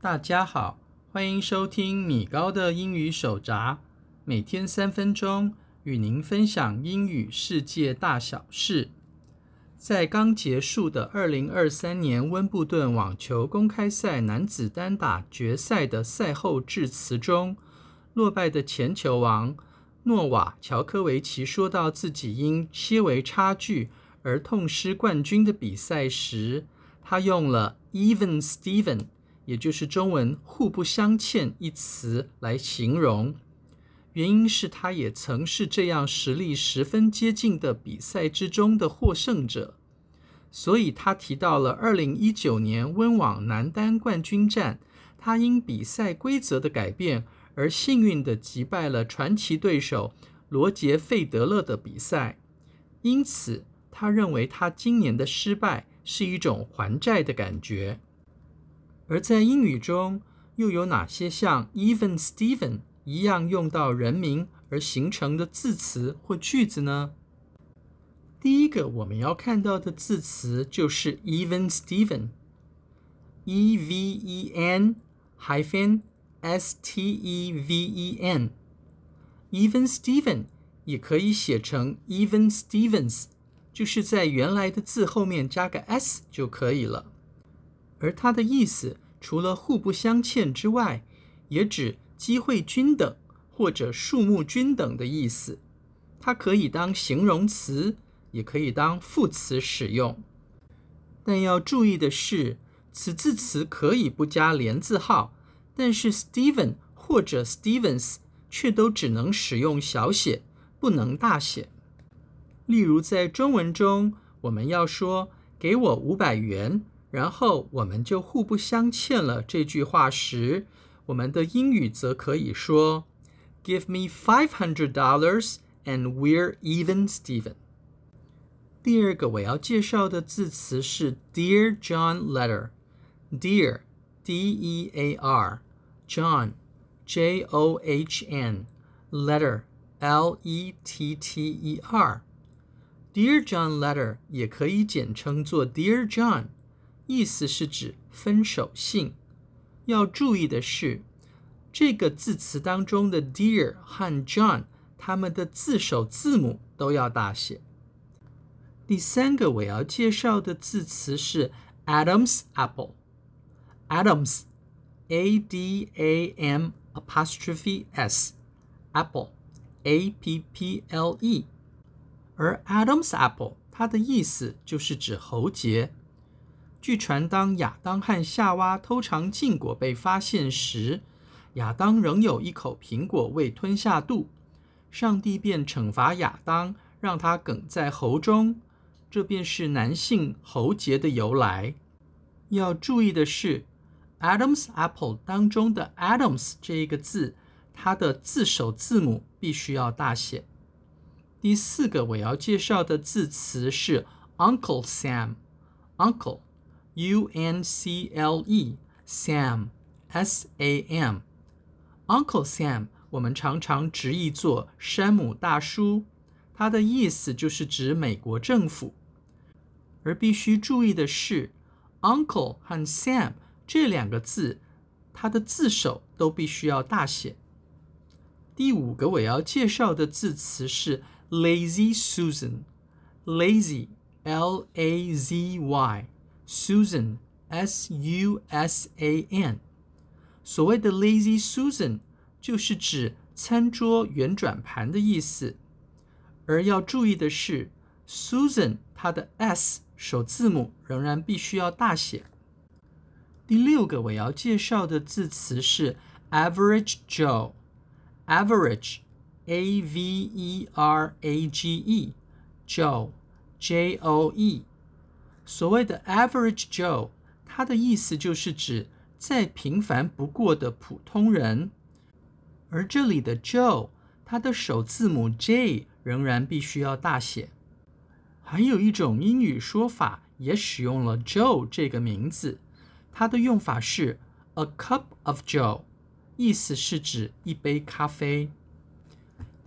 大家好，欢迎收听米高的英语手札，每天三分钟与您分享英语世界大小事。在刚结束的二零二三年温布顿网球公开赛男子单打决赛的赛后致辞中，落败的前球王诺瓦乔科维奇说到自己因些微差距而痛失冠军的比赛时，他用了 “even Steven”。也就是中文“互不相欠”一词来形容，原因是他也曾是这样实力十分接近的比赛之中的获胜者，所以他提到了二零一九年温网男单冠军战，他因比赛规则的改变而幸运地击败了传奇对手罗杰·费德勒的比赛，因此他认为他今年的失败是一种还债的感觉。而在英语中，又有哪些像 even Steven 一样用到人名而形成的字词或句子呢？第一个我们要看到的字词就是 even Steven，E V E N hyphen S T E V E N，even Steven 也可以写成 even Stevens，就是在原来的字后面加个 s 就可以了。而它的意思除了互不相欠之外，也指机会均等或者数目均等的意思。它可以当形容词，也可以当副词使用。但要注意的是，此字词可以不加连字号，但是 Steven 或者 Stevens 却都只能使用小写，不能大写。例如在中文中，我们要说“给我五百元”。然后我们就互不相欠了。这句话时，我们的英语则可以说：“Give me five hundred dollars and we're even, Steven。”第二个我要介绍的字词是 “Dear John Letter”。Dear, D-E-A-R, John, J-O-H-N, Letter, L-E-T-T-E-R。Dear John Letter 也可以简称作 Dear John。意思是指分手信。要注意的是，这个字词当中的 Dear 和 John，他们的字首字母都要大写。第三个我要介绍的字词是 Adam's apple。Adams，A-D-A-M apostrophe S，apple，A-P-P-L-E。 而 Adam's apple，它的意思就是指喉结。据传，当亚当和夏娃偷尝禁果被发现时，亚当仍有一口苹果未吞下肚，上帝便惩罚亚当，让他梗在喉中，这便是男性喉结的由来。要注意的是，Adam's apple 当中的 Adams 这一个字，它的字首字母必须要大写。第四个我要介绍的字词是 Uncle Sam，Uncle。U N C L E Sam S A M Uncle Sam，我们常常直译作山姆大叔，它的意思就是指美国政府。而必须注意的是，Uncle 和 Sam 这两个字，它的字首都必须要大写。第五个我要介绍的字词是 Lazy Susan，Lazy L A Z Y。Susan, S-U-S-A-N，所谓的 Lazy Susan 就是指餐桌圆转盘的意思。而要注意的是，Susan 它的 S 首字母仍然必须要大写。第六个我要介绍的字词是 Average AVERAGE Joe, J O E。所谓的 Average Joe，它的意思就是指再平凡不过的普通人。而这里的 Joe，它的首字母 J 仍然必须要大写。还有一种英语说法也使用了 Joe 这个名字，它的用法是 A cup of Joe，意思是指一杯咖啡。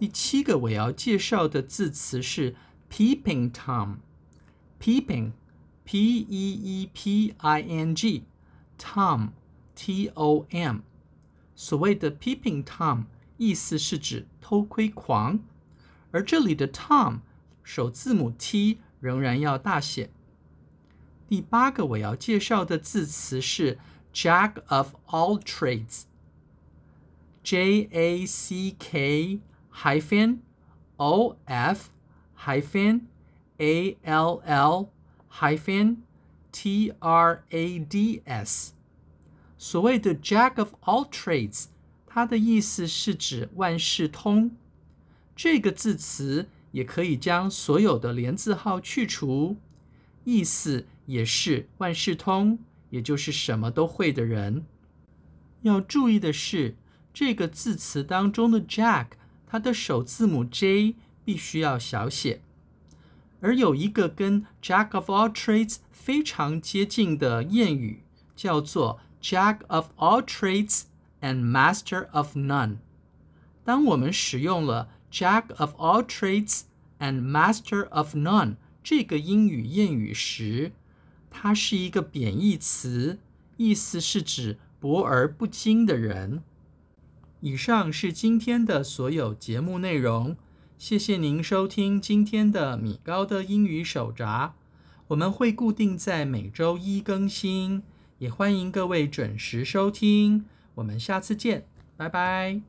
第七个我要介绍的字词是 Peeping Tom，Peeping。，P-E-E-P-I-N-G，Tom，T-O-M。所谓的 peeping Tom，意思是指偷窥狂，而这里的 Tom 首字母 T 仍然要大写。第八个我要介绍的字词是 Jack of all trades，J-A-C-K hyphen O-F hyphen A-L-L hyphen T-R-A-D-S。所谓的 Jack of all trades，它的意思是指万事通。这个字词也可以将所有的连字号去除，意思也是万事通，也就是什么都会的人。要注意的是，这个字词当中的 Jack，它的首字母 J 必须要小写。而有一个跟 Jack of all trades 非常接近的谚语，叫做。Jack of all trades and master of none。当我们使用了 Jack of all trades and master of none 这个英语谚语时，它是一个贬义词，意思是指博而不精的人。以上是今天的所有节目内容，谢谢您收听今天的米高的英语手札。我们会固定在每周一更新。也欢迎各位准时收听，我们下次见，拜拜。